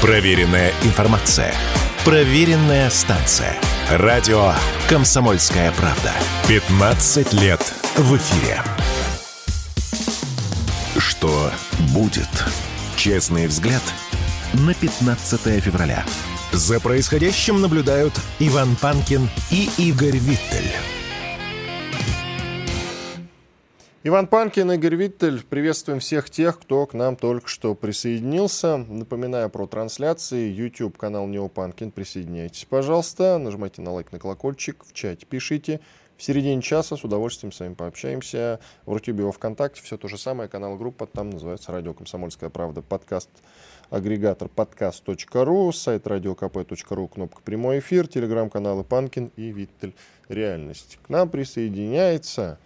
Проверенная информация. Проверенная станция. Радио «Комсомольская правда». 15 лет в эфире. Что будет? Честный взгляд на 15 февраля. За происходящим наблюдают Иван Панкин и Игорь Виттель. Иван Панкин, Игорь Виттель. Приветствуем всех тех, кто к нам только что присоединился. Напоминаю про трансляции. YouTube канал Неопанкин. Присоединяйтесь, пожалуйста. Нажимайте на лайк, на колокольчик. В чате пишите. В середине часа с удовольствием с вами пообщаемся. В Рутюбе, во Вконтакте все то же самое. Канал группа там называется «Радио Комсомольская правда». Подкаст агрегатор подкаст.ру, сайт радиокп.ру, кнопка «Прямой эфир», телеграм-каналы «Панкин» и «Виттель. Реальность». К нам присоединяется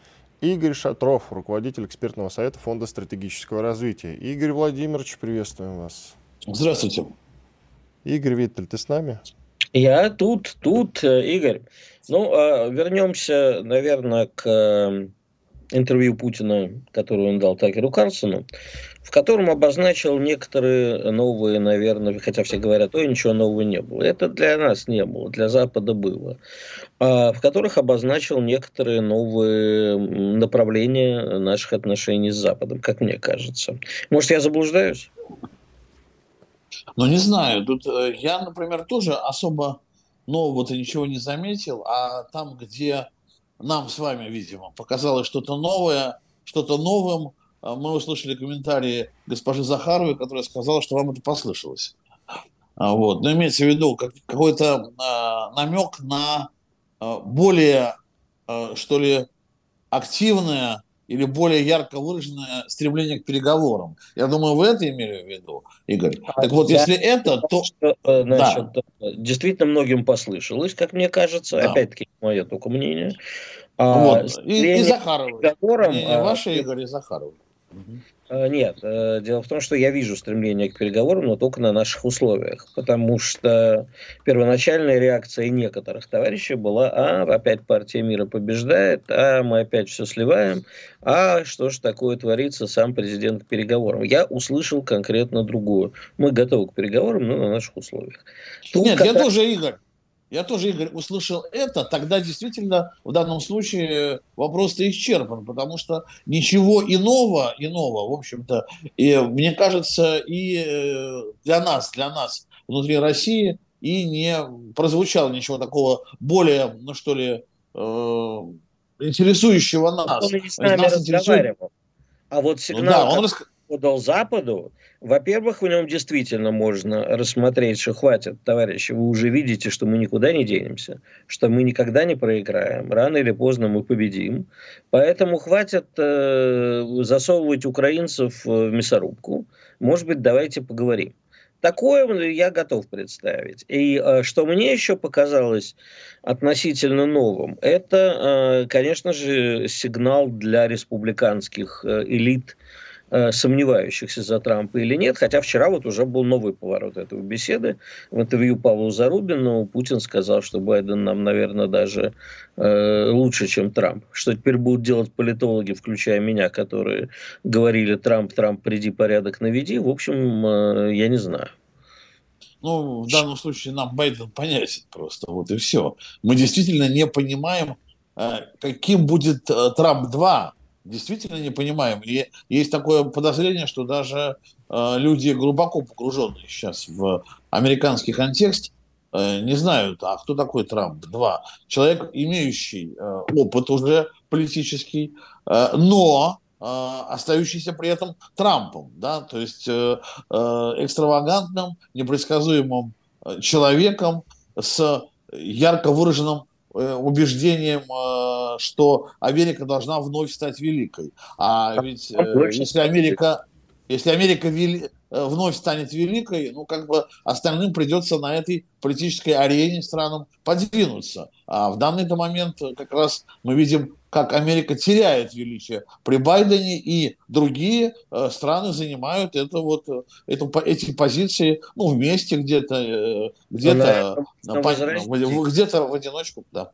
Игорь Шатров, руководитель экспертного совета Фонда стратегического развития. Игорь Владимирович, приветствуем вас. Здравствуйте. Игорь Виттель, ты с нами? Я тут, тут, э, Игорь. Ну, а вернемся, наверное, к э, интервью Путина, которое он дал Такеру Карлсону, в котором обозначил некоторые новые, наверное, хотя все говорят, ой, ничего нового не было. Это для нас не было, для Запада было. А, в которых обозначил некоторые новые направления наших отношений с Западом, как мне кажется. Может, я заблуждаюсь? Ну, не знаю. Тут э, я, например, тоже особо нового-то ничего не заметил, а там, где нам с вами, видимо, показалось что-то новое, что-то новым, э, мы услышали комментарии госпожи Захаровой, которая сказала, что вам это послышалось. А, вот. Но имеется в виду как, какой-то э, намек на более, э, что ли, активное или более ярко выраженное стремление к переговорам. Я думаю, вы это имели в виду, Игорь. А, так вот, да, если это, то... Что, э, значит, да. Действительно многим послышалось, как мне кажется. Да. Опять-таки, мое только мнение. А, вот. И, и Захаровой. Не, не а, ваше, Игорь, и Захаровой. Угу. Э, нет, э, дело в том, что я вижу стремление к переговорам, но только на наших условиях, потому что первоначальная реакция некоторых товарищей была, а, опять партия мира побеждает, а мы опять все сливаем, а что же такое творится, сам президент к переговорам. Я услышал конкретно другое. Мы готовы к переговорам, но на наших условиях. Тут Нет, я тоже, Игорь, я тоже, Игорь, услышал это, тогда действительно в данном случае вопрос-то исчерпан, потому что ничего иного, иного, в общем-то, и, мне кажется, и э, для нас, для нас внутри России и не прозвучало ничего такого более, ну что ли, э, интересующего нас. Он не с нами нас интересует... А вот сигнал, ну, да, он рас подал Западу, во-первых, в нем действительно можно рассмотреть, что хватит, товарищи, вы уже видите, что мы никуда не денемся, что мы никогда не проиграем, рано или поздно мы победим, поэтому хватит э, засовывать украинцев в мясорубку, может быть, давайте поговорим. Такое я готов представить. И э, что мне еще показалось относительно новым, это, э, конечно же, сигнал для республиканских э, элит Э, сомневающихся за Трампа или нет, хотя вчера вот уже был новый поворот этого беседы. В интервью Павлу Зарубину Путин сказал, что Байден нам, наверное, даже э, лучше, чем Трамп. Что теперь будут делать политологи, включая меня, которые говорили Трамп, Трамп, приди, порядок наведи. В общем, э, я не знаю. Ну, в данном случае нам Байден понятен просто, вот и все. Мы действительно не понимаем, э, каким будет э, Трамп 2, действительно не понимаем. И есть такое подозрение, что даже э, люди, глубоко погруженные сейчас в американский контекст, э, не знают, а кто такой Трамп? Два. Человек, имеющий э, опыт уже политический, э, но э, остающийся при этом Трампом, да, то есть э, э, экстравагантным, непредсказуемым э, человеком с ярко выраженным убеждением, э, что Америка должна вновь стать великой. А ведь э, если Америка, если Америка вели, вновь станет великой, ну, как бы остальным придется на этой политической арене странам подвинуться. А в данный момент как раз мы видим как Америка теряет величие при Байдене, и другие э, страны занимают это вот, э, это, эти позиции ну, вместе где-то, э, где-то, где-то в одиночку. Да.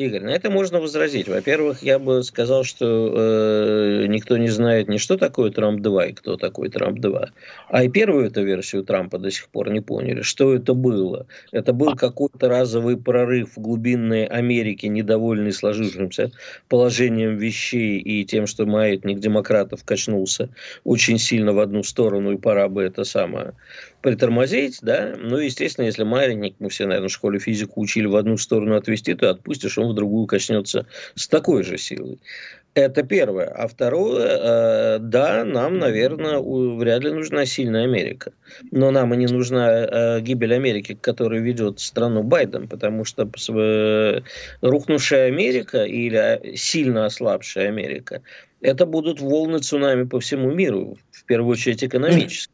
Игорь, на это можно возразить. Во-первых, я бы сказал, что э, никто не знает ни что такое Трамп-2 и кто такой Трамп-2. А и первую эту версию Трампа до сих пор не поняли. Что это было? Это был какой-то разовый прорыв в глубинной Америке, недовольный сложившимся положением вещей и тем, что маятник демократов качнулся очень сильно в одну сторону, и пора бы это самое притормозить, да, ну, естественно, если маятник, мы все, наверное, в школе физику учили в одну сторону отвести, то отпустишь, он в другую качнется с такой же силой. Это первое. А второе, э, да, нам, наверное, вряд ли нужна сильная Америка. Но нам и не нужна э, гибель Америки, которая ведет страну Байден, потому что э, рухнувшая Америка или сильно ослабшая Америка, это будут волны цунами по всему миру, в первую очередь экономически.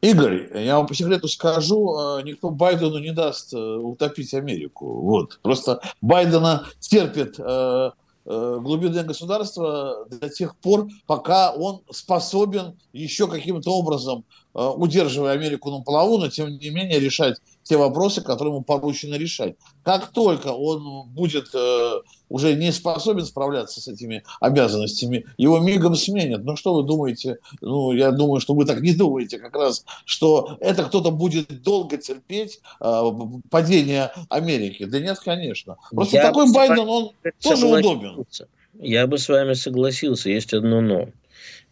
Игорь, я вам по секрету скажу, э, никто Байдену не даст э, утопить Америку. Вот. Просто Байдена терпит э, глубинное государство до тех пор, пока он способен еще каким-то образом Э, удерживая Америку на плаву, но тем не менее решать те вопросы, которые ему поручено решать. Как только он будет уже не способен справляться с этими обязанностями, его мигом сменят. Ну что вы думаете? Ну, я думаю, что вы так не думаете как раз, что это кто-то будет долго терпеть э, падение Америки. Да нет, конечно. Просто я такой Байден, он тоже удобен. Я бы с вами согласился, есть одно но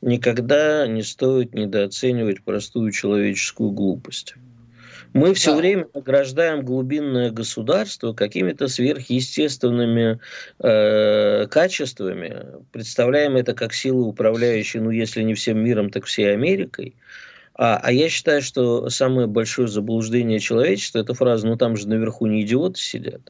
никогда не стоит недооценивать простую человеческую глупость. Мы все да. время награждаем глубинное государство какими-то сверхъестественными э, качествами, представляем это как силы, управляющие, ну, если не всем миром, так всей Америкой. А, а я считаю, что самое большое заблуждение человечества – это фраза «ну там же наверху не идиоты сидят».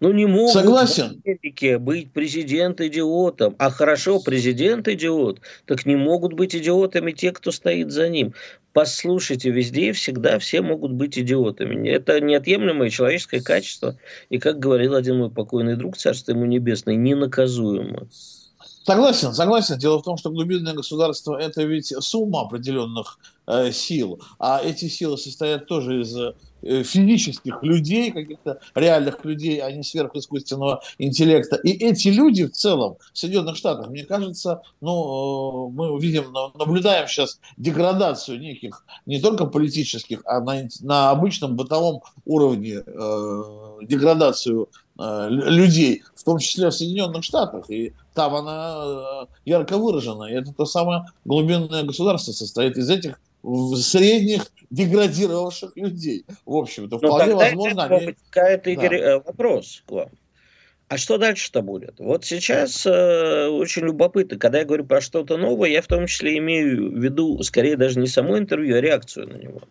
Ну, не могут Согласен. в Америке быть президент идиотом. А хорошо, президент идиот. Так не могут быть идиотами те, кто стоит за ним. Послушайте, везде и всегда все могут быть идиотами. Это неотъемлемое человеческое качество. И, как говорил один мой покойный друг, царство ему небесное, ненаказуемо. Согласен, согласен. Дело в том, что глубинное государство – это ведь сумма определенных э, сил, а эти силы состоят тоже из Э, физических людей, каких-то реальных людей, а не сверхискусственного интеллекта. И эти люди в целом в Соединенных Штатах, мне кажется, ну, э, мы видим, наблюдаем сейчас деградацию неких, не только политических, а на, на обычном бытовом уровне э, деградацию э, людей, в том числе в Соединенных Штатах. И там она ярко выражена. И это то самое глубинное государство состоит из этих средних деградировавших людей. В общем-то, ну, вполне возможно... Они... Возникает, Игорь, да. Э, вопрос к вам. А что дальше-то будет? Вот сейчас э, очень любопытно, когда я говорю про что-то новое, я в том числе имею в виду, скорее даже не само интервью, а реакцию на него.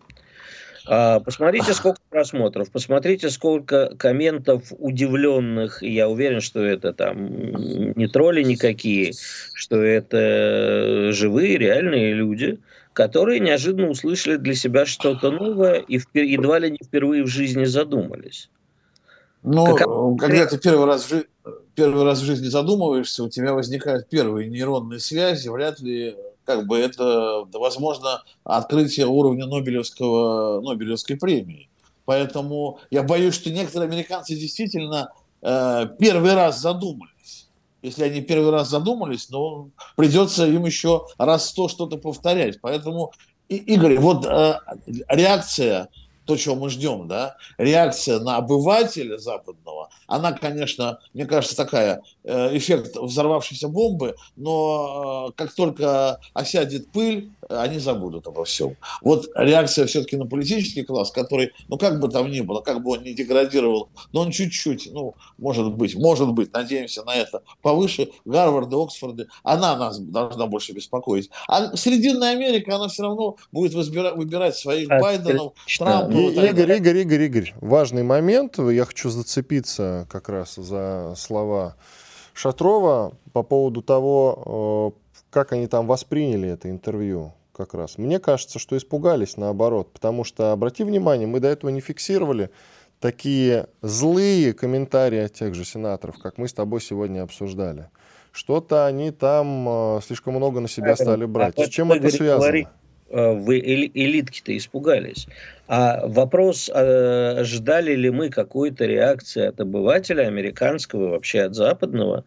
А, посмотрите, сколько просмотров, посмотрите, сколько комментов удивленных. Я уверен, что это там не тролли никакие, что это живые, реальные люди, которые неожиданно услышали для себя что-то новое и едва ли не впервые в жизни задумались. Ну, как... когда ты первый раз, в жи... первый раз в жизни задумываешься, у тебя возникают первые нейронные связи, вряд ли как бы это, возможно, открытие уровня Нобелевского, Нобелевской премии. Поэтому я боюсь, что некоторые американцы действительно э, первый раз задумались если они первый раз задумались, но придется им еще раз сто что-то повторять. Поэтому, Игорь, вот э, реакция то, чего мы ждем, да, реакция на обывателя западного, она, конечно, мне кажется, такая, э, эффект взорвавшейся бомбы, но э, как только осядет пыль, они забудут обо всем. Вот реакция все-таки на политический класс, который, ну как бы там ни было, как бы он не деградировал, но он чуть-чуть, ну, может быть, может быть, надеемся на это, повыше Гарварда, Оксфорда, она нас должна больше беспокоить. А Срединная Америка, она все равно будет выбирать, своих а, Трампа. Игорь, Игорь, Игорь, Игорь, важный момент, я хочу зацепиться как раз за слова Шатрова по поводу того, э, как они там восприняли это интервью как раз. Мне кажется, что испугались наоборот, потому что, обрати внимание, мы до этого не фиксировали такие злые комментарии от тех же сенаторов, как мы с тобой сегодня обсуждали. Что-то они там э, слишком много на себя стали брать. А с чем это связано? Говорит, Вы элитки-то испугались. А вопрос, ожидали ли мы какой-то реакции от обывателя американского, вообще от западного,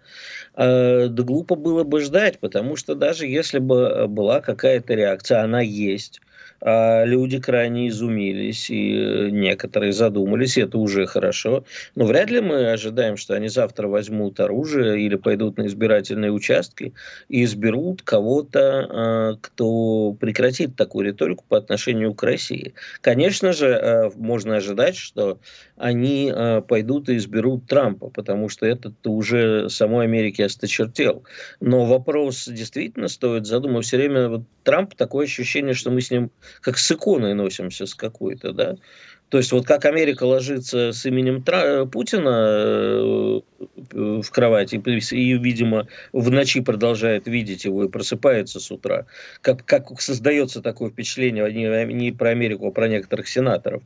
да глупо было бы ждать, потому что даже если бы была какая-то реакция, она есть, люди крайне изумились, и э, некоторые задумались, и это уже хорошо. Но вряд ли мы ожидаем, что они завтра возьмут оружие или пойдут на избирательные участки и изберут кого-то, а, кто прекратит такую риторику по отношению к России. Конечно же, э, можно ожидать, что они пойдут и изберут Трампа, потому что этот уже самой Америке осточертел. Но вопрос действительно стоит задумать. Все время вот Трамп такое ощущение, что мы с ним как с иконой носимся с какой-то, да. То есть вот как Америка ложится с именем Тра- Путина э, в кровати и, видимо, в ночи продолжает видеть его и просыпается с утра, как, как создается такое впечатление не, не про Америку, а про некоторых сенаторов,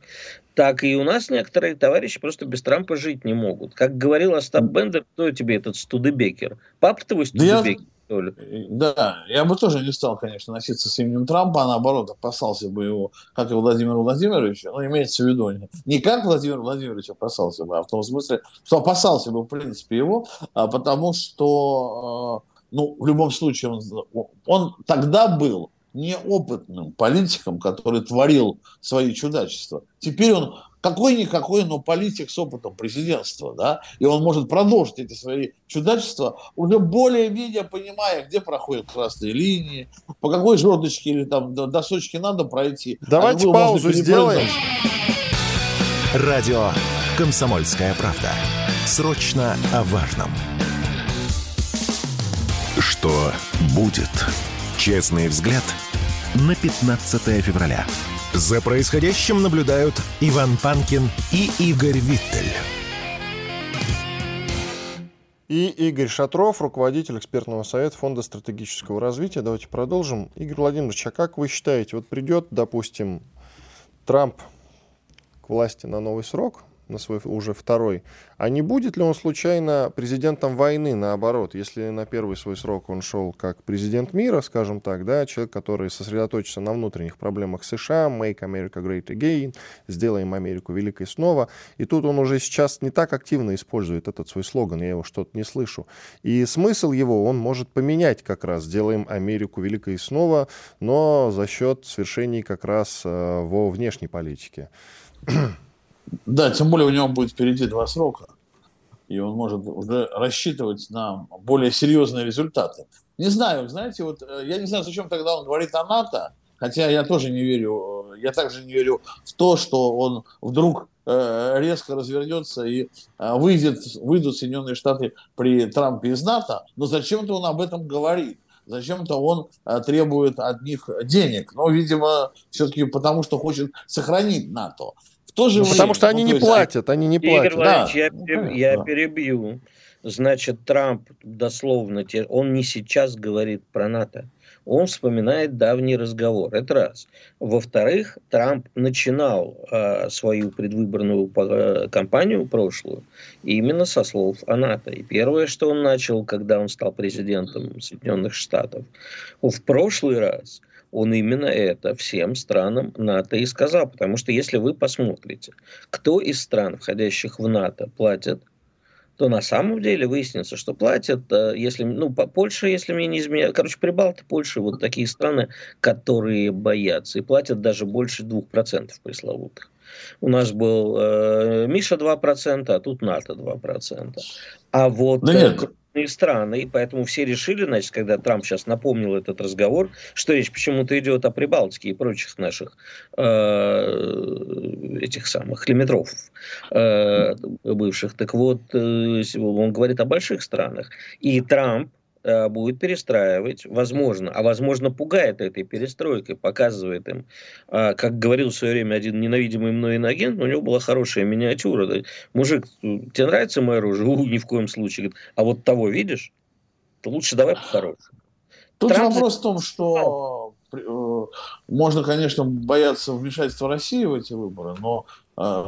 так и у нас некоторые товарищи просто без Трампа жить не могут. Как говорил Остап Бендер, кто тебе этот Студебекер? Папа твой Студебекер? Да что. Да, я бы тоже не стал, конечно, носиться с именем Трампа, а наоборот, опасался бы его, как и Владимир Владимирович, ну, имеется в виду, не как Владимир Владимирович опасался бы, а в том смысле, что опасался бы, в принципе, его, а потому что, а, ну, в любом случае, он, он тогда был неопытным политиком, который творил свои чудачества. Теперь он какой-никакой, но политик с опытом президентства, да, и он может продолжить эти свои чудачества, уже более-менее понимая, где проходят красные линии, по какой жердочке или там досочке надо пройти. А Давайте а паузу сделаем. Радио «Комсомольская правда». Срочно о важном. Что будет? Честный взгляд на 15 февраля. За происходящим наблюдают Иван Панкин и Игорь Виттель. И Игорь Шатров, руководитель экспертного совета Фонда стратегического развития. Давайте продолжим. Игорь Владимирович, а как вы считаете, вот придет, допустим, Трамп к власти на новый срок, на свой уже второй, а не будет ли он случайно президентом войны, наоборот, если на первый свой срок он шел как президент мира, скажем так, да, человек, который сосредоточится на внутренних проблемах США, make America great again, сделаем Америку великой снова, и тут он уже сейчас не так активно использует этот свой слоган, я его что-то не слышу. И смысл его он может поменять как раз, сделаем Америку великой снова, но за счет свершений как раз э, во внешней политике. Да, тем более у него будет впереди два срока, и он может уже рассчитывать на более серьезные результаты. Не знаю, знаете, вот э, я не знаю, зачем тогда он говорит о НАТО, хотя я тоже не верю, э, я также не верю в то, что он вдруг э, резко развернется и выйдет, выйдут Соединенные Штаты при Трампе из НАТО, но зачем-то он об этом говорит. Зачем-то он требует от них денег. Но, видимо, все-таки потому, что хочет сохранить НАТО. В то же ну, время, потому что они ну, не есть, платят, они не Игорь платят. Игорь да. я, я да. перебью. Значит, Трамп дословно, он не сейчас говорит про НАТО. Он вспоминает давний разговор. Это раз. Во-вторых, Трамп начинал э, свою предвыборную э, кампанию прошлую именно со слов о НАТО. И первое, что он начал, когда он стал президентом Соединенных Штатов, в прошлый раз – он именно это всем странам НАТО и сказал. Потому что если вы посмотрите, кто из стран, входящих в НАТО, платят то на самом деле выяснится, что платят, э, если, ну, Польша, если мне не изменяют, короче, Прибалты, Польша, вот такие страны, которые боятся, и платят даже больше 2% пресловутых. У нас был э, Миша 2%, а тут НАТО 2%. А вот... Да нет, страны, и поэтому все решили, значит, когда Трамп сейчас напомнил этот разговор, что речь почему-то идет о Прибалтике и прочих наших э, этих самых лимитров э, бывших. Так вот, э, он говорит о больших странах. И Трамп будет перестраивать, возможно, а возможно пугает этой перестройкой, показывает им, а, как говорил в свое время один ненавидимый мной инагент, у него была хорошая миниатюра, мужик, тебе нравится мое оружие? У, ни в коем случае, говорит, а вот того видишь, лучше давай по-хорошему. Тут Трамп... вопрос в том, что э, можно, конечно, бояться вмешательства России в эти выборы, но а,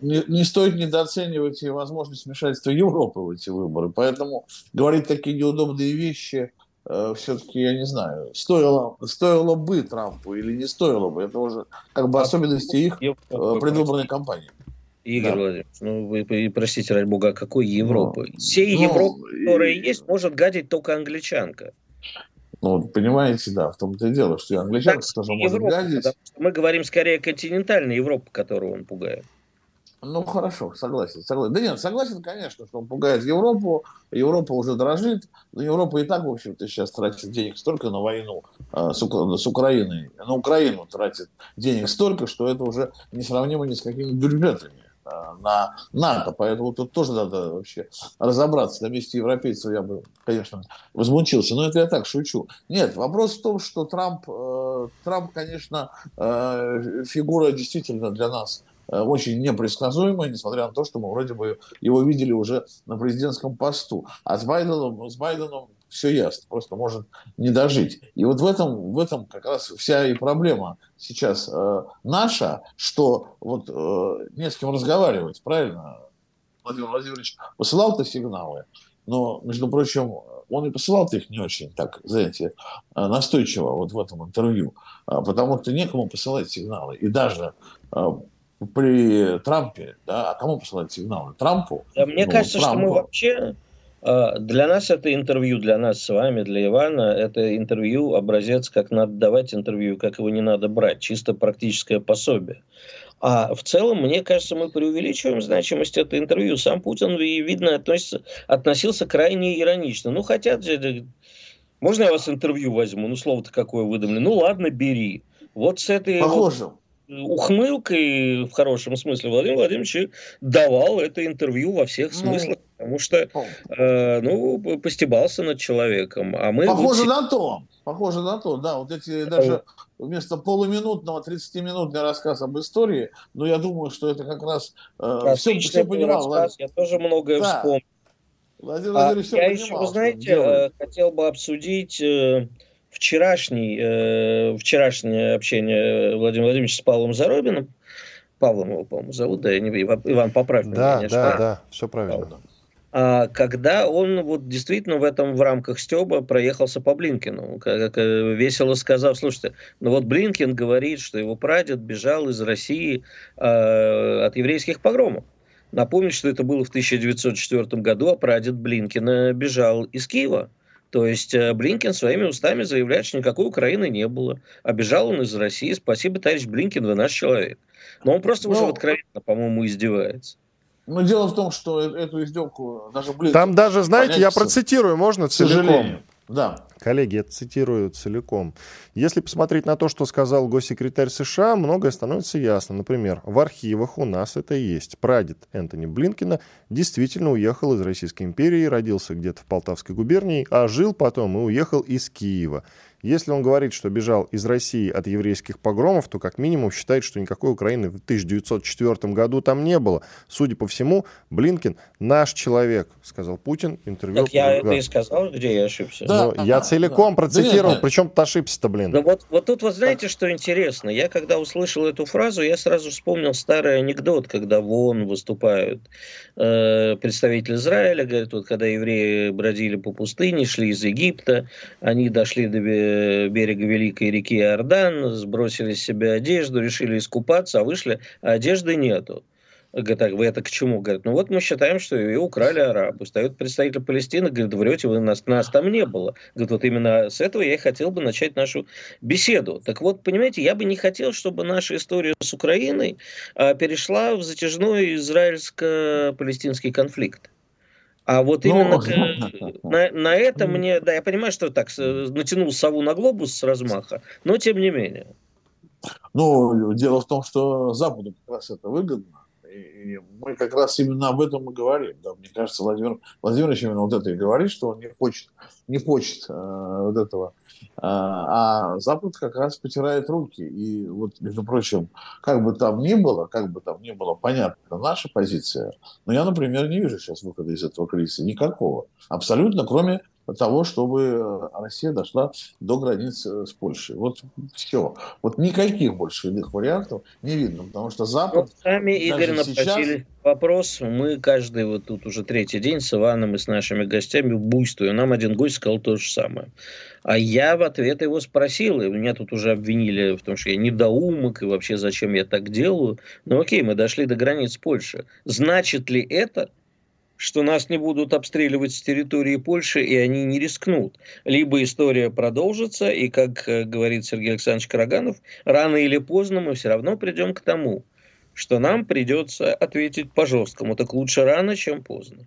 не, не стоит недооценивать и возможность вмешательства Европы в эти выборы. Поэтому говорить такие неудобные вещи э, все-таки, я не знаю, стоило, стоило бы Трампу или не стоило бы. Это уже как бы особенности их э, предвыборной кампании. Игорь да. Владимирович, ну вы простите, ради бога, какой Европы? Ну, Всей ну, Европы, которая и... есть, может гадить только англичанка. Ну, понимаете, да, в том-то и дело, что и англичанка так, тоже может Европа, гадить. Мы говорим скорее о континентальной Европе, которую он пугает. Ну, хорошо, согласен, согласен. Да нет, согласен, конечно, что он пугает Европу. Европа уже дрожит. Но Европа и так, в общем-то, сейчас тратит денег столько на войну э, с, с Украиной. На Украину тратит денег столько, что это уже несравнимо ни с какими бюджетами на НАТО. Поэтому тут тоже надо вообще разобраться. На месте европейцев я бы, конечно, возмутился. Но это я так шучу. Нет, вопрос в том, что Трамп, э, Трамп конечно, э, фигура действительно для нас Э, очень непредсказуемый, несмотря на то, что мы вроде бы его видели уже на президентском посту. А с Байденом, с Байденом все ясно, просто может не дожить. И вот в этом, в этом как раз вся и проблема сейчас э, наша, что вот э, не с кем разговаривать, правильно? Владимир Владимирович посылал-то сигналы, но, между прочим, он и посылал-то их не очень так, знаете, э, настойчиво вот в этом интервью, а потому что некому посылать сигналы. И даже э, при Трампе, да, а кому посылать сигналы? Трампу? Да, мне ну, кажется, Трампу. что мы вообще а, для нас это интервью, для нас с вами, для Ивана, это интервью, образец, как надо давать интервью, как его не надо брать, чисто практическое пособие. А в целом, мне кажется, мы преувеличиваем значимость этого интервью. Сам Путин, видно, относится, относился крайне иронично. Ну, хотят. Можно я вас интервью возьму? Ну, слово-то какое выдумали. Ну, ладно, бери. Вот с этой... Похоже. Вот ухмылкой, в хорошем смысле, Владимир Владимирович давал это интервью во всех ну, смыслах, ну, потому что, э, ну, постебался над человеком. А мы Похоже вот... на то, похоже на то, да, вот эти даже вместо полуминутного, 30-минутный рассказ об истории, но я думаю, что это как раз э, все, все понимал. Рассказ, я тоже многое да. вспомнил. Владимир Владимирович а, все я понимал, еще, вы знаете, э, хотел бы обсудить... Э, вчерашний, э, вчерашнее общение Владимира Владимировича с Павлом Заробиным, Павлом его, по-моему, зовут, да, я не Иван, поправь меня, Да, конечно. да, да, все правильно. А, когда он вот действительно в этом в рамках Стеба проехался по Блинкину, как, э, весело сказав, слушайте, ну вот Блинкин говорит, что его прадед бежал из России э, от еврейских погромов. Напомню, что это было в 1904 году, а прадед Блинкина бежал из Киева. То есть э, Блинкин своими устами заявляет, что никакой Украины не было. Обижал он из России. Спасибо, товарищ Блинкин, вы наш человек. Но он просто Но... уже ну, откровенно, по-моему, издевается. Но дело в том, что э, эту издевку даже Блинкин... Там даже, знаете, я процитирую, можно целиком? Да. Коллеги, я цитирую целиком. Если посмотреть на то, что сказал госсекретарь США, многое становится ясно. Например, в архивах у нас это есть. Прадед Энтони Блинкина действительно уехал из Российской империи, родился где-то в Полтавской губернии, а жил потом и уехал из Киева. Если он говорит, что бежал из России от еврейских погромов, то как минимум считает, что никакой Украины в 1904 году там не было. Судя по всему, Блинкин наш человек, сказал Путин. Интервью. Так я это и сказал, где я ошибся. Да, Но я целиком да. процитировал, да, причем ты ошибся-то, блин. Да вот, вот тут, вот знаете, что интересно? Я когда услышал эту фразу, я сразу вспомнил старый анекдот, когда в ООН выступают э, представители Израиля, говорят, вот когда евреи бродили по пустыне, шли из Египта, они дошли до берега Великой реки Иордан, сбросили с себя одежду, решили искупаться, а вышли, а одежды нету. Говорит, а вы это к чему? Говорят, ну вот мы считаем, что ее украли арабы. Встает представитель Палестины, говорит, врете, вы нас, нас там не было. Говорит, вот именно с этого я и хотел бы начать нашу беседу. Так вот, понимаете, я бы не хотел, чтобы наша история с Украиной а, перешла в затяжной израильско-палестинский конфликт. А вот ну, именно ну, на, на это мне, да, я понимаю, что так натянул сову на глобус с размаха, но тем не менее. Ну, дело в том, что Западу как раз это выгодно. И мы как раз именно об этом и говорим. Да, мне кажется, Владимир Владимирович именно вот это и говорит, что он не хочет, не хочет э, вот этого. Э, а Запад как раз потирает руки. И вот, между прочим, как бы там ни было, как бы там ни было понятна наша позиция, но я, например, не вижу сейчас выхода из этого кризиса никакого. Абсолютно, кроме того, чтобы Россия дошла до границы с Польшей. Вот все. Вот никаких больше иных вариантов не видно, потому что Запад... Вот сами, Игорь, напросили сейчас... вопрос. Мы каждый вот тут уже третий день с Иваном и с нашими гостями буйствуем. Нам один гость сказал то же самое. А я в ответ его спросил, и меня тут уже обвинили в том, что я недоумок, и вообще зачем я так делаю. Ну окей, мы дошли до границ Польши. Значит ли это, что нас не будут обстреливать с территории Польши, и они не рискнут. Либо история продолжится, и, как э, говорит Сергей Александрович Караганов, рано или поздно мы все равно придем к тому, что нам придется ответить по-жесткому. Так лучше рано, чем поздно.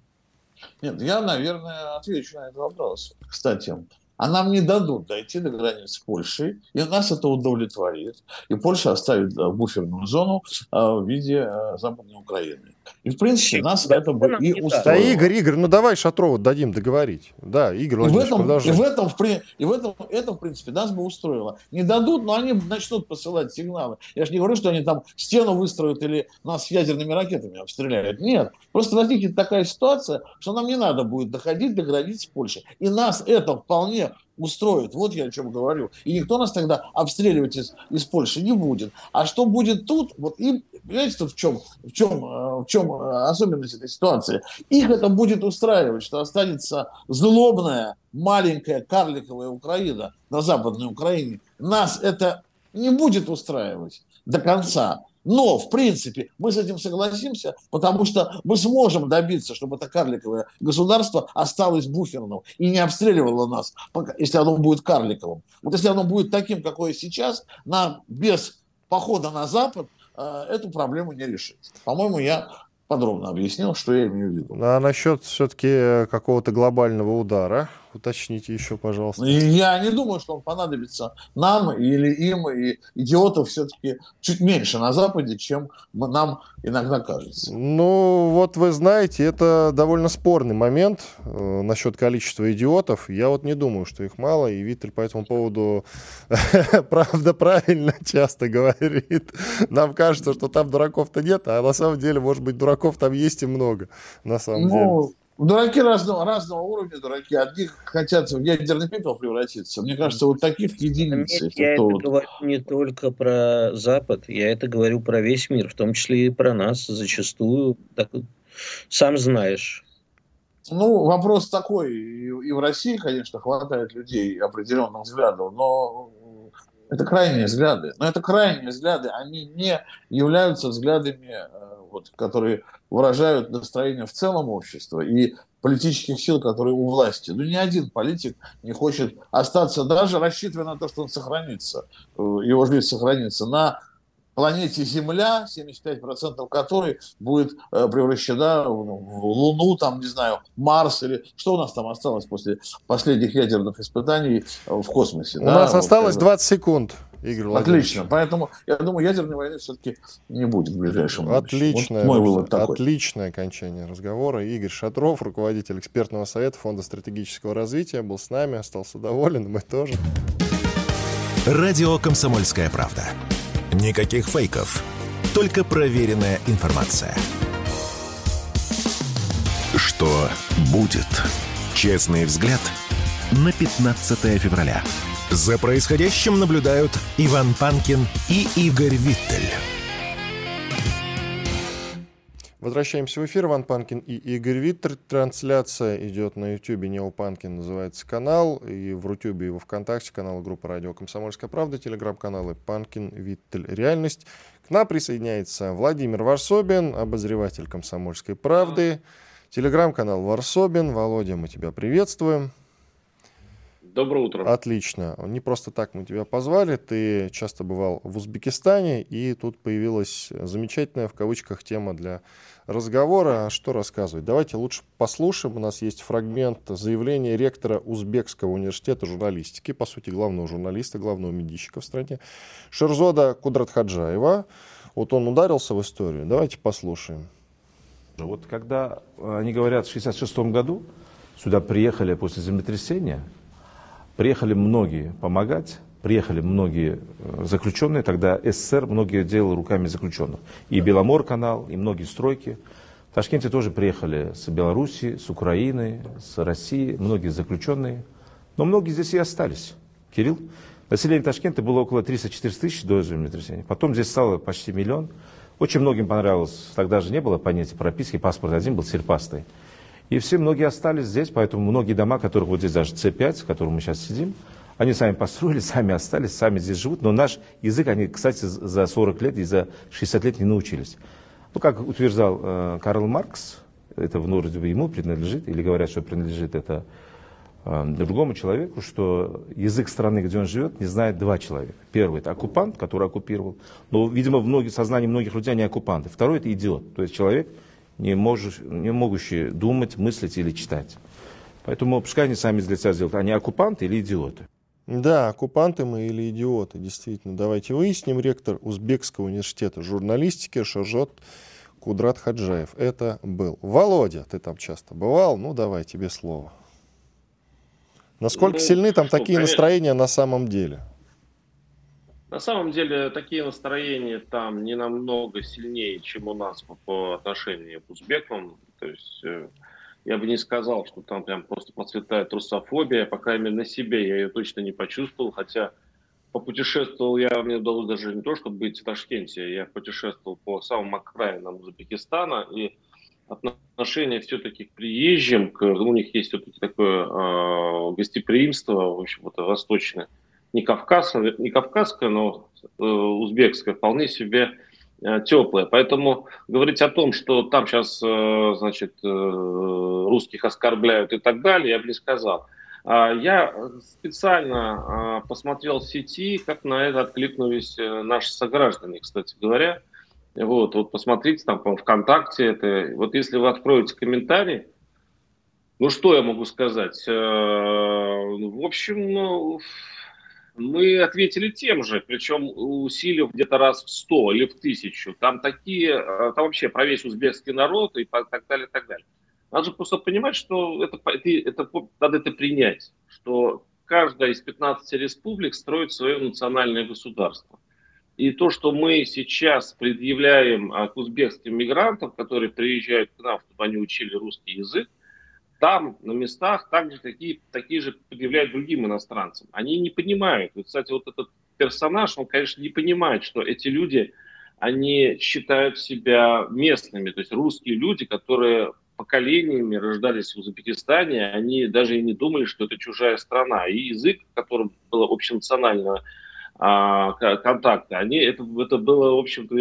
Нет, я, наверное, отвечу на этот вопрос. Кстати, а нам не дадут дойти до границы Польши, и нас это удовлетворит. И Польша оставит э, буферную зону э, в виде Западной Украины. И, в принципе, нас да, это бы и устроило. Да, Игорь, Игорь, ну давай Шатрову дадим договорить. Да, Игорь и в этом, и в этом, и в этом, это, в принципе, нас бы устроило. Не дадут, но они начнут посылать сигналы. Я же не говорю, что они там стену выстроят или нас ядерными ракетами обстреляют. Нет. Просто возникнет такая ситуация, что нам не надо будет доходить до границ Польши. И нас это вполне устроит. Вот я о чем говорю. И никто нас тогда обстреливать из, из Польши не будет. А что будет тут, вот им, понимаете, тут в чем, в чем, э, в чем э, особенность этой ситуации? Их это будет устраивать, что останется злобная, маленькая, карликовая Украина на Западной Украине. Нас это не будет устраивать до конца. Но, в принципе, мы с этим согласимся, потому что мы сможем добиться, чтобы это карликовое государство осталось буферным и не обстреливало нас, если оно будет карликовым. Вот если оно будет таким, какое сейчас, нам без похода на Запад э, эту проблему не решить. По-моему, я подробно объяснил, что я имею в виду. А насчет все-таки какого-то глобального удара, уточните еще, пожалуйста. Я не думаю, что он понадобится нам или им, и идиотов все-таки чуть меньше на Западе, чем нам иногда кажется. Ну, вот вы знаете, это довольно спорный момент э, насчет количества идиотов. Я вот не думаю, что их мало, и Виттель по этому поводу правда правильно часто говорит. Нам кажется, что там дураков-то нет, а на самом деле, может быть, дураков там есть и много, на самом ну, деле. Дураки разного, разного уровня, дураки. Одни хотят в ядерный пепел превратиться. Мне кажется, вот таких единиц. Нет, я это вот... говорю не только про Запад, я это говорю про весь мир, в том числе и про нас зачастую. Так, сам знаешь. Ну, вопрос такой. И, и в России, конечно, хватает людей определенных взглядов, но это крайние взгляды. Но это крайние взгляды, они не являются взглядами э, вот, которые выражают настроение в целом общества и политических сил, которые у власти. Ну, ни один политик не хочет остаться, даже рассчитывая на то, что он сохранится, э, его жизнь сохранится, на планете Земля, 75% которой будет э, превращена в, в Луну, там, не знаю, Марс или что у нас там осталось после последних ядерных испытаний э, в космосе. У да? нас вот, осталось 20 секунд. Игорь Отлично. Поэтому я думаю, ядерной войны все-таки не будет в ближайшем Отличное, вот мой вывод такой. Отличное окончание разговора. Игорь Шатров, руководитель экспертного совета Фонда стратегического развития, был с нами, остался доволен, мы тоже. Радио «Комсомольская правда». Никаких фейков, только проверенная информация. Что будет? Честный взгляд на 15 февраля. За происходящим наблюдают Иван Панкин и Игорь Виттель. Возвращаемся в эфир. Иван Панкин и Игорь Виттер. Трансляция идет на YouTube. Нео Панкин называется канал. И в Рутюбе, и во Вконтакте канал группы «Радио Комсомольская правда», телеграм-каналы Панкин, Виттель, Реальность. К нам присоединяется Владимир Варсобин, обозреватель «Комсомольской правды». Телеграм-канал Варсобин. Володя, мы тебя приветствуем. Доброе утро. Отлично. Не просто так мы тебя позвали. Ты часто бывал в Узбекистане, и тут появилась замечательная, в кавычках, тема для разговора. Что рассказывать? Давайте лучше послушаем. У нас есть фрагмент заявления ректора Узбекского университета журналистики, по сути, главного журналиста, главного медийщика в стране, Шерзода Кудратхаджаева. Вот он ударился в историю. Давайте послушаем. Вот когда они говорят, в 1966 году сюда приехали после землетрясения, Приехали многие помогать, приехали многие э, заключенные, тогда СССР многие делал руками заключенных. И Беломор канал, и многие стройки. В Ташкенте тоже приехали с Белоруссии, с Украины, с России, многие заключенные. Но многие здесь и остались. Кирилл, население Ташкента было около 300-400 тысяч до землетрясения. Потом здесь стало почти миллион. Очень многим понравилось, тогда же не было понятия прописки, паспорт один был серпастый. И все многие остались здесь, поэтому многие дома, которых вот здесь даже С5, в котором мы сейчас сидим, они сами построили, сами остались, сами здесь живут. Но наш язык они, кстати, за 40 лет и за 60 лет не научились. Ну, как утверждал э, Карл Маркс, это вроде бы ему принадлежит, или говорят, что принадлежит это э, другому человеку, что язык страны, где он живет, не знает два человека. Первый – это оккупант, который оккупировал. Но, видимо, в сознании многих людей они оккупанты. Второй – это идиот, то есть человек, не, можешь, не могущий думать, мыслить или читать. Поэтому пускай они сами для себя сделают, они оккупанты или идиоты. Да, оккупанты мы или идиоты, действительно. Давайте выясним. Ректор Узбекского университета журналистики Шажот Кудрат Хаджаев. Это был. Володя, ты там часто бывал? Ну, давай, тебе слово. Насколько ну, сильны там что, такие конечно. настроения на самом деле? На самом деле такие настроения там не намного сильнее, чем у нас по, по отношению к узбекам. То есть э, я бы не сказал, что там прям просто процветает русофобия, по крайней мере на себе я ее точно не почувствовал, хотя попутешествовал я, мне удалось даже не то, чтобы быть в Ташкенте, я путешествовал по самым окраинам Узбекистана, и отношение все-таки к приезжим, к, у них есть все-таки такое э, гостеприимство, в общем, вот восточное, не, Кавказ, не кавказское, но э, узбекское, вполне себе Э, теплое. Поэтому говорить о том, что там сейчас, э, значит, русских оскорбляют и так далее, я бы не сказал. А я специально а, посмотрел в сети, как на это откликнулись наши сограждане, кстати говоря. Вот, вот посмотрите там по ВКонтакте это. Вот если вы откроете комментарий, ну что я могу сказать? В общем, ну, мы ответили тем же, причем усилив где-то раз в сто или в тысячу. Там такие, э, там вообще про весь узбекский народ и так далее, и так далее. Надо же просто понимать, что это, это, это, надо это принять, что каждая из 15 республик строит свое национальное государство. И то, что мы сейчас предъявляем э, к узбекским мигрантам, которые приезжают к нам, чтобы они учили русский язык, там на местах также такие, такие же предъявляют другим иностранцам. Они не понимают. И, кстати, вот этот персонаж, он, конечно, не понимает, что эти люди, они считают себя местными. То есть русские люди, которые поколениями рождались в Узбекистане, они даже и не думали, что это чужая страна. И язык, которым было общенационально а, контакты, они, это, это было, в общем-то,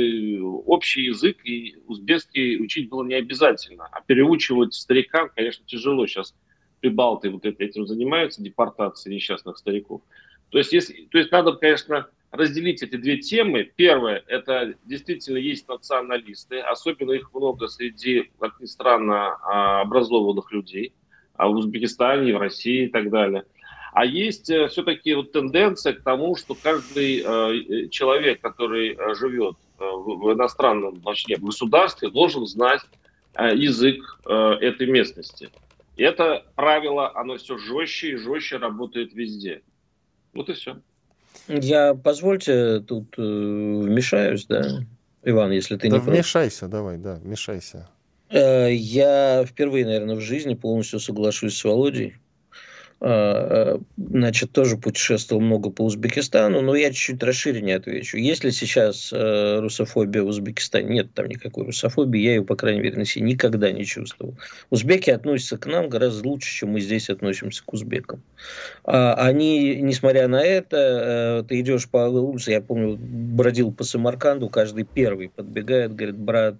общий язык, и узбекский учить было не обязательно. А переучивать старикам, конечно, тяжело. Сейчас прибалты вот этим занимаются, депортацией несчастных стариков. То есть, если, то есть надо, конечно, разделить эти две темы. Первое, это действительно есть националисты, особенно их много среди, как ни странно, а, образованных людей, а в Узбекистане, в России и так далее. А есть э, все-таки вот тенденция к тому, что каждый э, человек, который э, живет в иностранном точнее, в государстве, должен знать язык этой местности. И это правило, оно все жестче и жестче работает везде. Вот и все. Я, позвольте, тут э, вмешаюсь, да, Иван, если ты да не вмешайся, против. давай, да, вмешайся. Я впервые, наверное, в жизни полностью соглашусь с Володей. А, значит, тоже путешествовал много по Узбекистану, но я чуть-чуть расширеннее отвечу. Если сейчас э, русофобия в Узбекистане, нет там никакой русофобии, я ее, по крайней мере, на себе никогда не чувствовал. Узбеки относятся к нам гораздо лучше, чем мы здесь относимся к узбекам. А, они, несмотря на это, э, ты идешь по улице, я помню, бродил по Самарканду, каждый первый подбегает, говорит, брат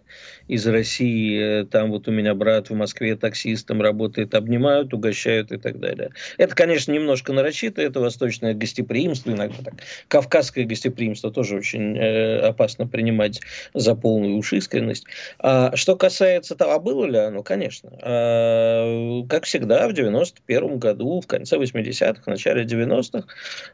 из России, э, там вот у меня брат в Москве таксистом работает, обнимают, угощают и так далее. Это, конечно, немножко нарочито, это восточное гостеприимство, иногда так. Кавказское гостеприимство тоже очень э, опасно принимать за полную уж искренность. А что касается того, а было ли оно, конечно. А, как всегда, в 91 году, в конце 80-х, в начале 90-х,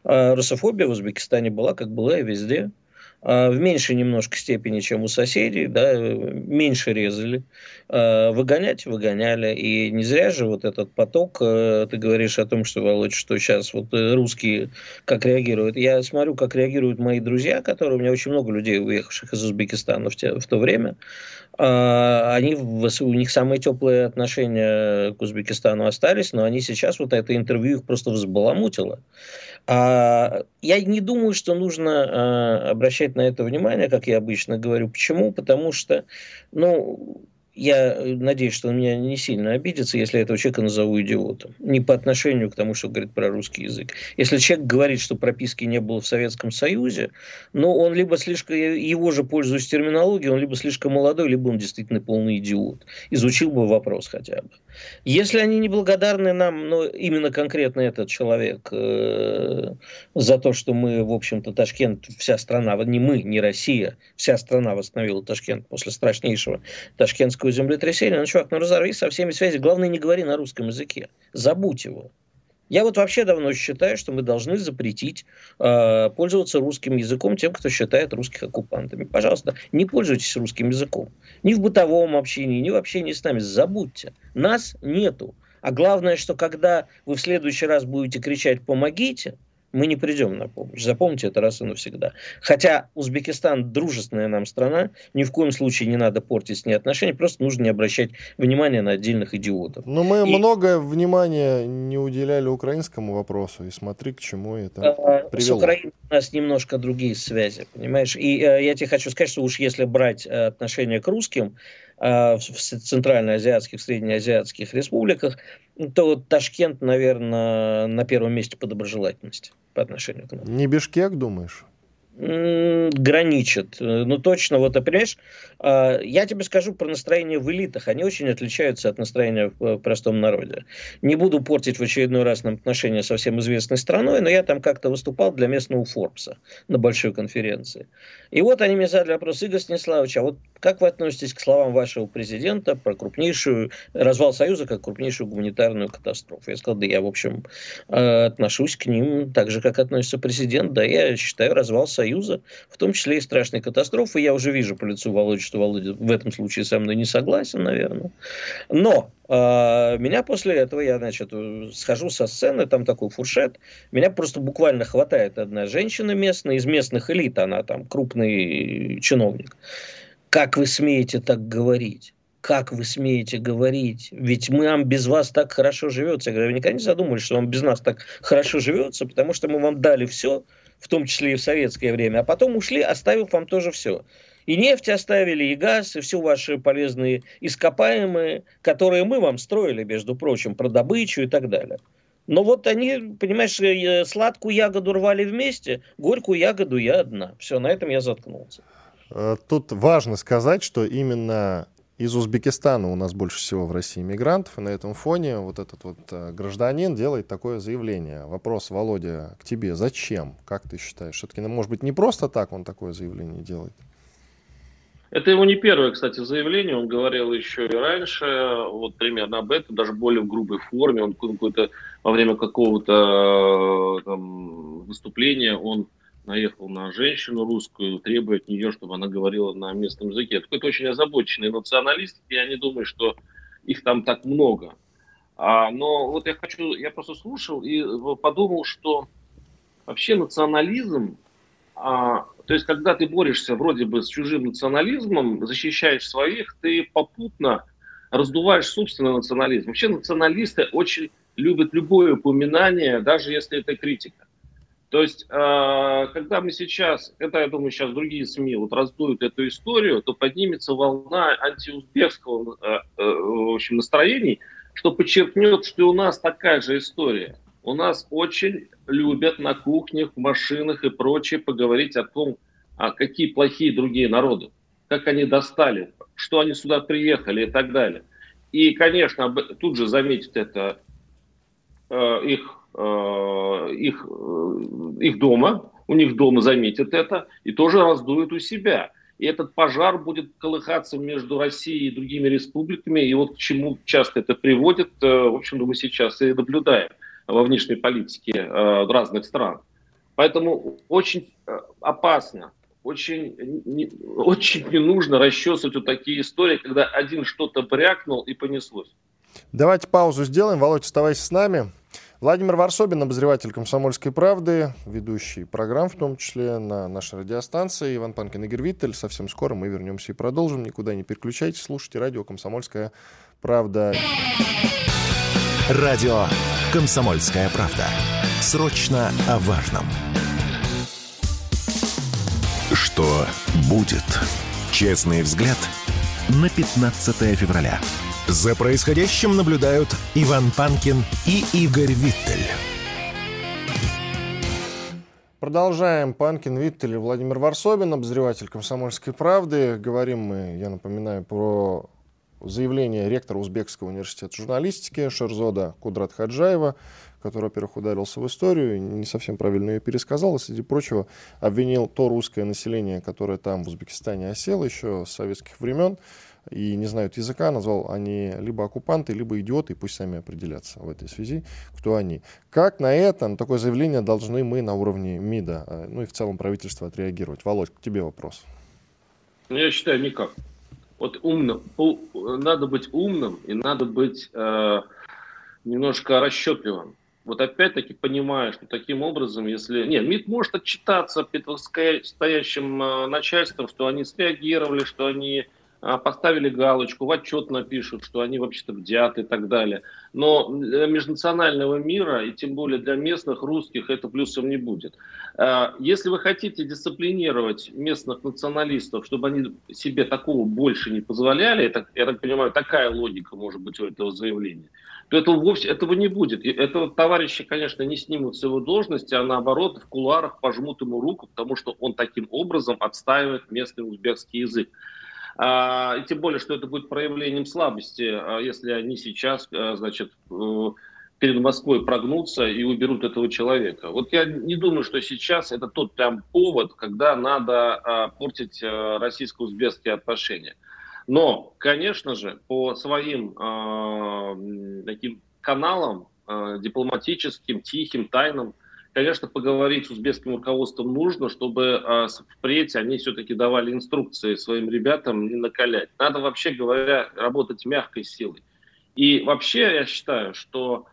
а, русофобия в Узбекистане была, как была и везде. А, в меньшей немножко степени, чем у соседей, да, меньше резали. А, выгонять выгоняли. И не зря же вот этот поток, э, ты говоришь о том, что, Володь, что сейчас вот э, русские как реагируют. Я смотрю, как реагируют мои друзья, которые, у меня очень много людей, уехавших из Узбекистана в, те, в то время, а, они, у них самые теплые отношения к Узбекистану остались, но они сейчас, вот это интервью их просто взбаламутило. А, я не думаю, что нужно а, обращать на это внимание, как я обычно говорю. Почему? Потому что, ну, я э, надеюсь, что он меня не сильно обидится, если я этого человека назову идиотом. Не по отношению к тому, что говорит про русский язык. Если человек говорит, что прописки не было в Советском Союзе, но он либо слишком, его же пользуясь терминологией, он либо слишком молодой, либо он действительно полный идиот. Изучил бы вопрос хотя бы. Если они не благодарны нам, но именно конкретно этот человек, э, за то, что мы, в общем-то, Ташкент, вся страна, не мы, не Россия, вся страна восстановила Ташкент после страшнейшего ташкентского землетрясения, ну, чувак, ну разорви со всеми связи, главное, не говори на русском языке, забудь его. Я вот вообще давно считаю, что мы должны запретить э, пользоваться русским языком тем, кто считает русских оккупантами. Пожалуйста, не пользуйтесь русским языком. Ни в бытовом общении, ни в общении с нами. Забудьте. Нас нету. А главное, что когда вы в следующий раз будете кричать «помогите», мы не придем на помощь. Запомните это раз и навсегда. Хотя Узбекистан дружественная нам страна, ни в коем случае не надо портить с ней отношения, просто нужно не обращать внимания на отдельных идиотов. Но мы и... много внимания не уделяли украинскому вопросу, и смотри, к чему это а, привело. С Украиной у нас немножко другие связи, понимаешь? И э, я тебе хочу сказать, что уж если брать э, отношение к русским, в центральноазиатских, среднеазиатских республиках, то Ташкент, наверное, на первом месте по доброжелательности по отношению к нам. Не Бишкек, думаешь? Граничат. Ну, точно, вот, понимаешь, а, я тебе скажу про настроение в элитах. Они очень отличаются от настроения в э, простом народе. Не буду портить в очередной раз нам отношения со всем известной страной, но я там как-то выступал для местного Форбса на большой конференции. И вот они мне задали вопрос, Игорь Станиславович, а вот как вы относитесь к словам вашего президента про крупнейшую, развал Союза как крупнейшую гуманитарную катастрофу? Я сказал, да я, в общем, э, отношусь к ним так же, как относится президент. Да, я считаю развал Союза, в том числе и страшной катастрофы. Я уже вижу по лицу Володи, что Володя в этом случае со мной не согласен, наверное. Но э, меня после этого, я, значит, схожу со сцены, там такой фуршет, меня просто буквально хватает одна женщина местная, из местных элит, она там крупный чиновник. Как вы смеете так говорить? Как вы смеете говорить? Ведь мы нам без вас так хорошо живется. Я говорю, вы никогда не задумывались, что вам без нас так хорошо живется, потому что мы вам дали все, в том числе и в советское время, а потом ушли, оставив вам тоже все. И нефть оставили, и газ, и все ваши полезные ископаемые, которые мы вам строили, между прочим, про добычу и так далее. Но вот они, понимаешь, э, сладкую ягоду рвали вместе, горькую ягоду я одна. Все, на этом я заткнулся. Э, тут важно сказать, что именно из Узбекистана у нас больше всего в России мигрантов, и на этом фоне вот этот вот э, гражданин делает такое заявление. Вопрос, Володя, к тебе. Зачем? Как ты считаешь? Все-таки, ну, может быть, не просто так он такое заявление делает? Это его не первое, кстати, заявление. Он говорил еще и раньше, вот примерно об этом, даже более в грубой форме. Он какой-то во время какого-то э, там, выступления он наехал на женщину русскую, требуя от нее, чтобы она говорила на местном языке. Это какой-то очень озабоченный националист. Я не думаю, что их там так много. А, но вот я хочу, я просто слушал и подумал, что вообще национализм, а, то есть когда ты борешься вроде бы с чужим национализмом, защищаешь своих, ты попутно раздуваешь собственный национализм. Вообще националисты очень любят любое упоминание, даже если это критика. То есть, а, когда мы сейчас, когда, я думаю, сейчас другие СМИ вот раздуют эту историю, то поднимется волна антиузбекского а, а, в общем, настроений, что подчеркнет, что у нас такая же история. У нас очень любят на кухнях, в машинах и прочее поговорить о том, а какие плохие другие народы, как они достали, что они сюда приехали и так далее. И, конечно, тут же заметит это их Э, их, э, их дома, у них дома заметят это и тоже раздуют у себя. И этот пожар будет колыхаться между Россией и другими республиками. И вот к чему часто это приводит, э, в общем-то, мы сейчас и наблюдаем во внешней политике разных стран. Поэтому очень опасно, очень не, очень не нужно расчесывать вот такие истории, когда один что-то брякнул и понеслось. Давайте паузу сделаем. Володь, оставайся с нами. Владимир Варсобин, обозреватель «Комсомольской правды», ведущий программ, в том числе на нашей радиостанции. Иван Панкин, Игорь Виттель. Совсем скоро мы вернемся и продолжим. Никуда не переключайтесь. Слушайте радио «Комсомольская правда». Радио «Комсомольская правда». Срочно о важном. Что будет? Честный взгляд на 15 февраля. За происходящим наблюдают Иван Панкин и Игорь Виттель. Продолжаем. Панкин, Виттель и Владимир Варсобин, обозреватель «Комсомольской правды». Говорим мы, я напоминаю, про заявление ректора Узбекского университета журналистики Шерзода Кудрат Хаджаева, который, во-первых, ударился в историю, не совсем правильно ее пересказал, и, среди прочего, обвинил то русское население, которое там в Узбекистане осело еще с советских времен, и не знают языка, назвал они либо оккупанты, либо идиоты, пусть сами определятся в этой связи, кто они. Как на это, на такое заявление должны мы на уровне МИДа, э, ну и в целом правительства отреагировать? Володь, к тебе вопрос. Ну, я считаю, никак. Вот умно, надо быть умным и надо быть э, немножко расчетливым. Вот опять-таки понимаю, что таким образом, если... Нет, МИД может отчитаться перед стоящим э, начальством, что они среагировали, что они поставили галочку, в отчет напишут, что они вообще-то бдят и так далее. Но для межнационального мира, и тем более для местных русских, это плюсом не будет. А, если вы хотите дисциплинировать местных националистов, чтобы они себе такого больше не позволяли, это, я так понимаю, такая логика может быть у этого заявления, то этого вовсе этого не будет. И этого товарища, конечно, не снимут с его должности, а наоборот в куларах пожмут ему руку, потому что он таким образом отстаивает местный узбекский язык. А, и тем более, что это будет проявлением слабости, а, если они сейчас, а, значит, э, перед Москвой прогнутся и уберут этого человека. Вот я не думаю, что сейчас это тот прям повод, когда надо портить э, российско-узбекские отношения. Но, конечно же, по своим таким каналам дипломатическим, тихим, тайным, конечно, поговорить с узбекским руководством нужно, чтобы э, впредь они все-таки давали инструкции своим ребятам не накалять. Надо, вообще говоря, работать мягкой силой. И вообще я считаю, что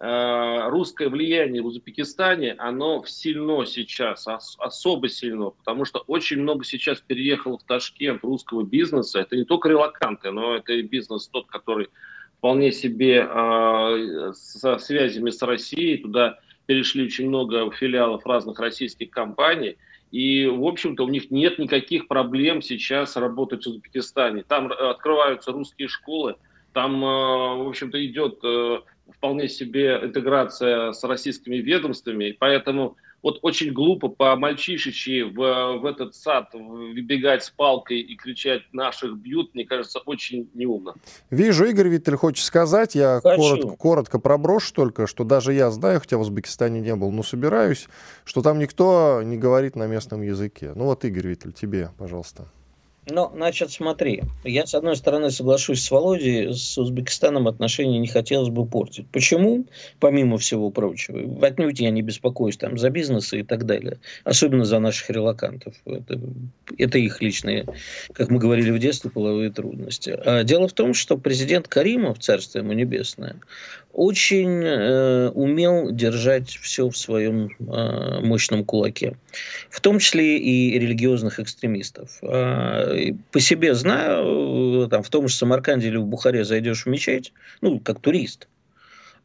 э, русское влияние в Узбекистане, оно сильно сейчас, ос, особо сильно, потому что очень много сейчас переехало в Ташкент русского бизнеса. Это не только релаканты, но это и бизнес тот, который вполне себе э, со связями с Россией туда перешли очень много филиалов разных российских компаний, и, в общем-то, у них нет никаких проблем сейчас работать в Узбекистане. Там открываются русские школы, там, э, в общем-то, идет э, вполне себе интеграция с российскими ведомствами, и поэтому вот очень глупо по мальчишечи в, в этот сад выбегать с палкой и кричать «наших бьют», мне кажется, очень неумно. Вижу, Игорь Виттель хочет сказать, я коротко, коротко проброшу только, что даже я знаю, хотя в Узбекистане не был, но собираюсь, что там никто не говорит на местном языке. Ну вот, Игорь Виттель, тебе, пожалуйста. Ну, значит, смотри, я, с одной стороны, соглашусь с Володей, с Узбекистаном отношения не хотелось бы портить. Почему? Помимо всего прочего. Отнюдь я не беспокоюсь там за бизнесы и так далее. Особенно за наших релакантов. Это, это их личные, как мы говорили в детстве, половые трудности. А дело в том, что президент Каримов, царство ему небесное, очень э, умел держать все в своем э, мощном кулаке, в том числе и религиозных экстремистов. По себе знаю, э, там, в том же Самарканде или в Бухаре зайдешь в мечеть, ну, как турист,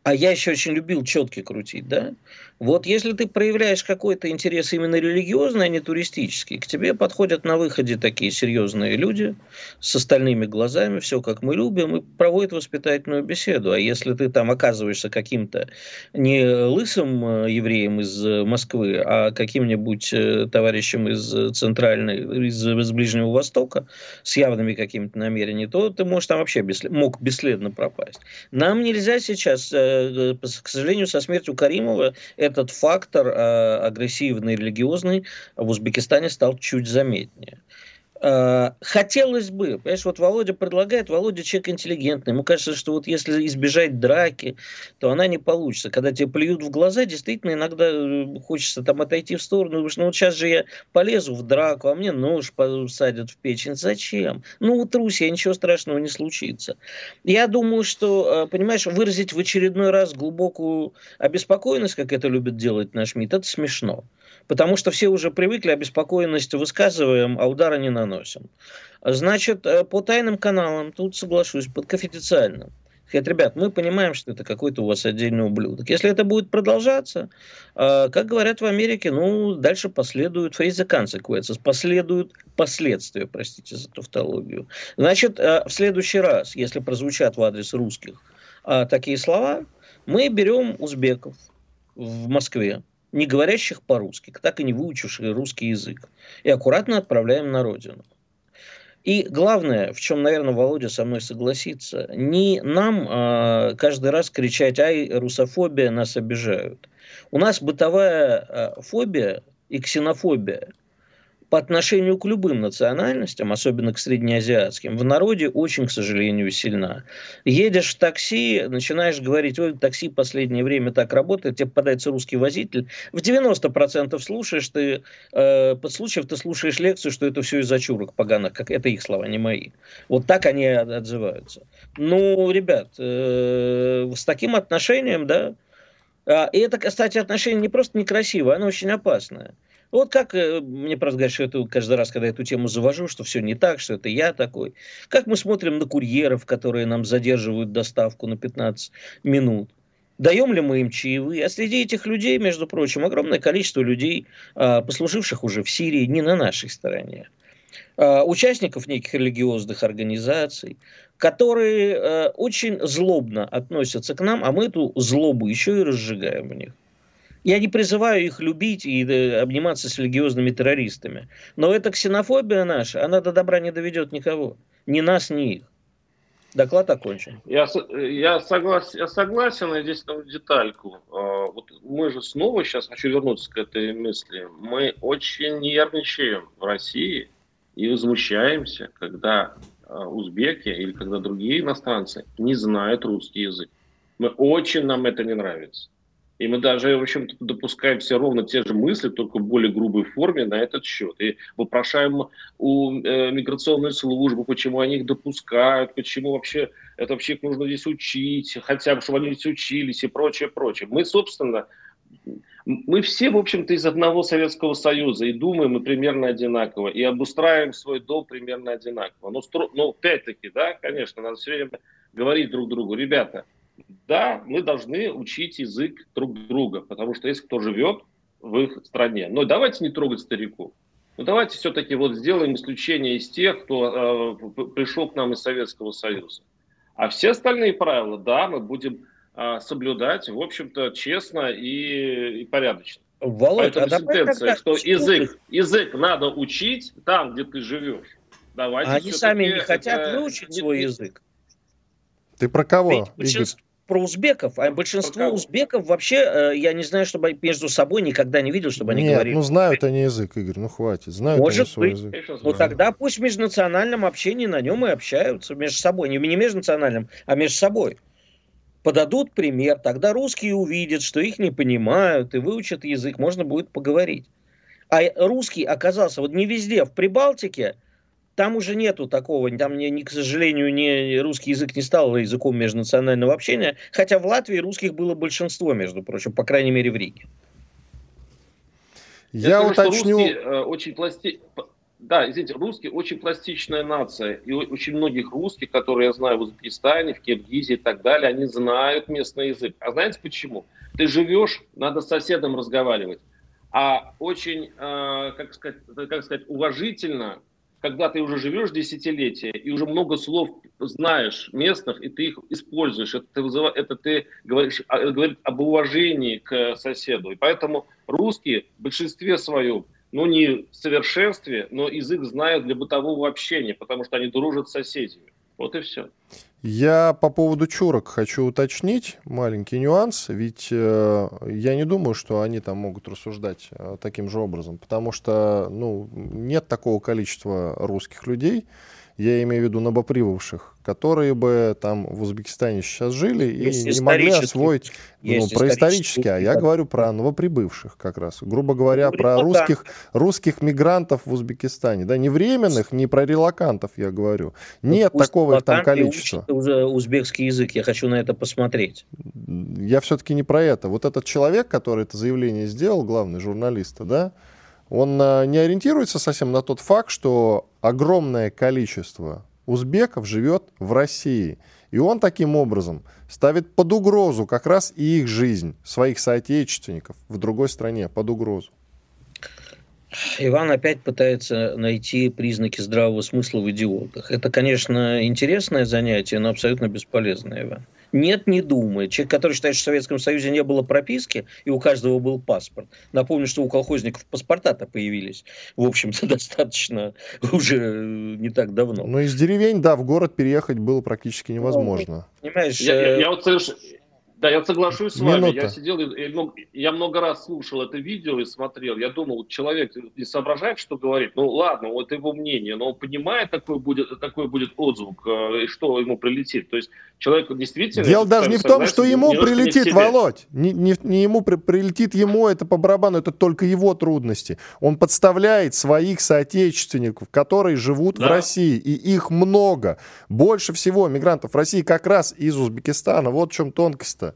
а я еще очень любил четки крутить, да, вот если ты проявляешь какой-то интерес именно религиозный, а не туристический, к тебе подходят на выходе такие серьезные люди с остальными глазами, все как мы любим, и проводят воспитательную беседу. А если ты там оказываешься каким-то не лысым э, евреем из э, Москвы, а каким-нибудь э, товарищем из центральной, из, из Ближнего Востока с явными какими-то намерениями, то ты можешь там вообще бесслед, мог бесследно пропасть. Нам нельзя сейчас, к сожалению, со смертью Каримова этот фактор э, агрессивный, религиозный в Узбекистане стал чуть заметнее. Э, хотелось бы, понимаешь, вот Володя предлагает, Володя человек интеллигентный, ему кажется, что вот если избежать драки, то она не получится. Когда тебе плюют в глаза, действительно иногда э, хочется там отойти в сторону, думаешь, ну вот сейчас же я полезу в драку, а мне нож садят в печень. Зачем? Ну, утрусь я, ничего страшного не случится. Я думаю, что, э, понимаешь, выразить в очередной раз глубокую обеспокоенность, как это любит делать наш МИД, это смешно. Потому что все уже привыкли, обеспокоенность высказываем, а удара не наносим. Значит, э, по тайным каналам, тут соглашусь, под конфиденциальным. Говорят, ребят, мы понимаем, что это какой-то у вас отдельный ублюдок. Если это будет продолжаться, э, как говорят в Америке, ну, дальше последуют фейзы consequences, последуют последствия, простите за тавтологию. Значит, э, в следующий раз, если прозвучат в адрес русских такие слова, мы берем узбеков в Москве, не говорящих по-русски, так и не выучивших русский язык, и аккуратно отправляем на родину. И главное, в чем, наверное, Володя со мной согласится, не нам э, каждый раз кричать «Ай, русофобия, нас обижают». У нас бытовая э, фобия и ксенофобия по отношению к любым национальностям, особенно к среднеазиатским, в народе очень, к сожалению, сильна. Едешь в такси, начинаешь говорить, ой, такси в последнее время так работает, тебе попадается русский возитель. В 90% слушаешь ты, э, под случаев ты слушаешь лекцию, что это все из-за чурок поганых, как это их слова, не мои. Вот так они отзываются. Ну, ребят, э, с таким отношением, да, а, и это, кстати, отношение не просто некрасивое, оно очень опасное. Вот как э, мне просто говорят, что это каждый раз, когда эту тему завожу, что все не так, что это я такой. Как мы смотрим на курьеров, которые нам задерживают доставку на 15 минут. Даем ли мы им чаевые? А среди этих людей, между прочим, огромное количество людей, а, послуживших уже в Сирии, не на нашей стороне. А, участников неких религиозных организаций, которые э, очень злобно относятся к нам, а мы эту злобу еще и разжигаем в них. Я не призываю их любить и э, обниматься с религиозными террористами. Но эта ксенофобия наша, она до добра не доведет никого. Ни нас, ни их. Доклад окончен. Я, я, согласен, я согласен, и здесь там детальку. А, вот мы же снова, сейчас хочу вернуться к этой мысли, мы очень нервничаем в России и возмущаемся, когда а, узбеки или когда другие иностранцы не знают русский язык. Мы очень нам это не нравится. И мы даже, в общем-то, допускаем все ровно те же мысли, только в более грубой форме на этот счет. И вопрошаем у э, миграционной службы, почему они их допускают, почему вообще это вообще их нужно здесь учить, хотя бы, чтобы они здесь учились и прочее, прочее. Мы, собственно, мы все, в общем-то, из одного Советского Союза и думаем мы примерно одинаково, и обустраиваем свой дом примерно одинаково. Но, но опять-таки, да, конечно, надо все время говорить друг другу, ребята, да, мы должны учить язык друг друга, потому что есть кто живет в их стране. Но давайте не трогать стариков. Ну давайте все-таки вот сделаем исключение из тех, кто э, пришел к нам из Советского Союза. А все остальные правила, да, мы будем э, соблюдать, в общем-то, честно и, и порядочно. Володь, Поэтому а сентенция, что язык, язык надо учить там, где ты живешь. Давайте Они сами не хотят это... выучить свой язык. Ты про кого, Игорь? Про узбеков, а большинство узбеков вообще, э, я не знаю, чтобы между собой никогда не видел, чтобы они Нет, говорили. ну знают они язык, Игорь, ну хватит, знают Может они свой быть. язык. Ну тогда пусть в межнациональном общении на нем и общаются между собой, не, не межнациональном, а между собой. Подадут пример, тогда русские увидят, что их не понимают, и выучат язык, можно будет поговорить. А русский оказался вот не везде, в Прибалтике – там уже нету такого, там, не, не, к сожалению, не, русский язык не стал языком межнационального общения, хотя в Латвии русских было большинство, между прочим, по крайней мере в Риге. Я, Я уточню... Русские, э, очень пласти... Да, извините, русские очень пластичная нация. И очень многих русских, которые я знаю в Узбекистане, в Киргизии и так далее, они знают местный язык. А знаете почему? Ты живешь, надо с соседом разговаривать. А очень, э, как, сказать, как сказать, уважительно когда ты уже живешь десятилетия и уже много слов знаешь местных, и ты их используешь. Это ты, вызыв... это ты говоришь, а, говорит об уважении к соседу. И поэтому русские в большинстве своем, ну не в совершенстве, но язык знают для бытового общения, потому что они дружат с соседями. Вот и все. Я по поводу чурок хочу уточнить маленький нюанс, ведь э, я не думаю, что они там могут рассуждать э, таким же образом, потому что ну, нет такого количества русских людей, я имею в виду новоприбывших, которые бы там в Узбекистане сейчас жили есть и не могли освоить ну, про исторические, а я говорю про новоприбывших как раз. Грубо говоря, ну, про русских, русских мигрантов в Узбекистане. Да, не временных, не про релакантов я говорю. Ну, Нет такого их там количества. уже узбекский язык, я хочу на это посмотреть. Я все-таки не про это. Вот этот человек, который это заявление сделал, главный журналист, да, он а, не ориентируется совсем на тот факт, что огромное количество узбеков живет в России. И он таким образом ставит под угрозу как раз и их жизнь, своих соотечественников в другой стране, под угрозу. Иван опять пытается найти признаки здравого смысла в идиотах. Это, конечно, интересное занятие, но абсолютно бесполезное, Иван. Нет, не думает. Человек, который считает, что в Советском Союзе не было прописки, и у каждого был паспорт. Напомню, что у колхозников паспорта-то появились, в общем-то, достаточно уже не так давно. Ну, из деревень, да, в город переехать было практически невозможно. Ну, понимаешь, я, я, я вот совершенно да, я соглашусь с вами. Минута. Я сидел, я много раз слушал это видео и смотрел. Я думал, человек не соображает, что говорит. Ну ладно, вот его мнение, но он понимает, какой будет, какой будет отзвук э, и что ему прилетит. То есть человек действительно... Дело даже не в том, что ему прилетит, не Володь. Не, не, не ему при, прилетит ему, это по барабану, это только его трудности. Он подставляет своих соотечественников, которые живут да. в России, и их много. Больше всего мигрантов в России как раз из Узбекистана. Вот в чем тонкость-то.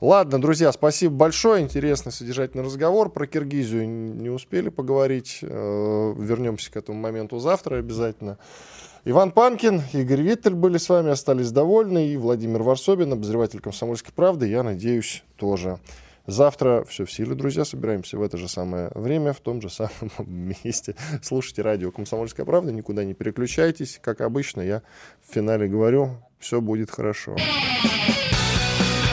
Ладно, друзья, спасибо большое. Интересный содержательный разговор. Про Киргизию не успели поговорить. Э, вернемся к этому моменту завтра обязательно. Иван Панкин, Игорь Виттель были с вами, остались довольны. И Владимир Варсобин, обозреватель «Комсомольской правды», я надеюсь, тоже. Завтра все в силе, друзья. Собираемся в это же самое время, в том же самом месте. Слушайте радио «Комсомольская правда», никуда не переключайтесь. Как обычно, я в финале говорю, все будет хорошо.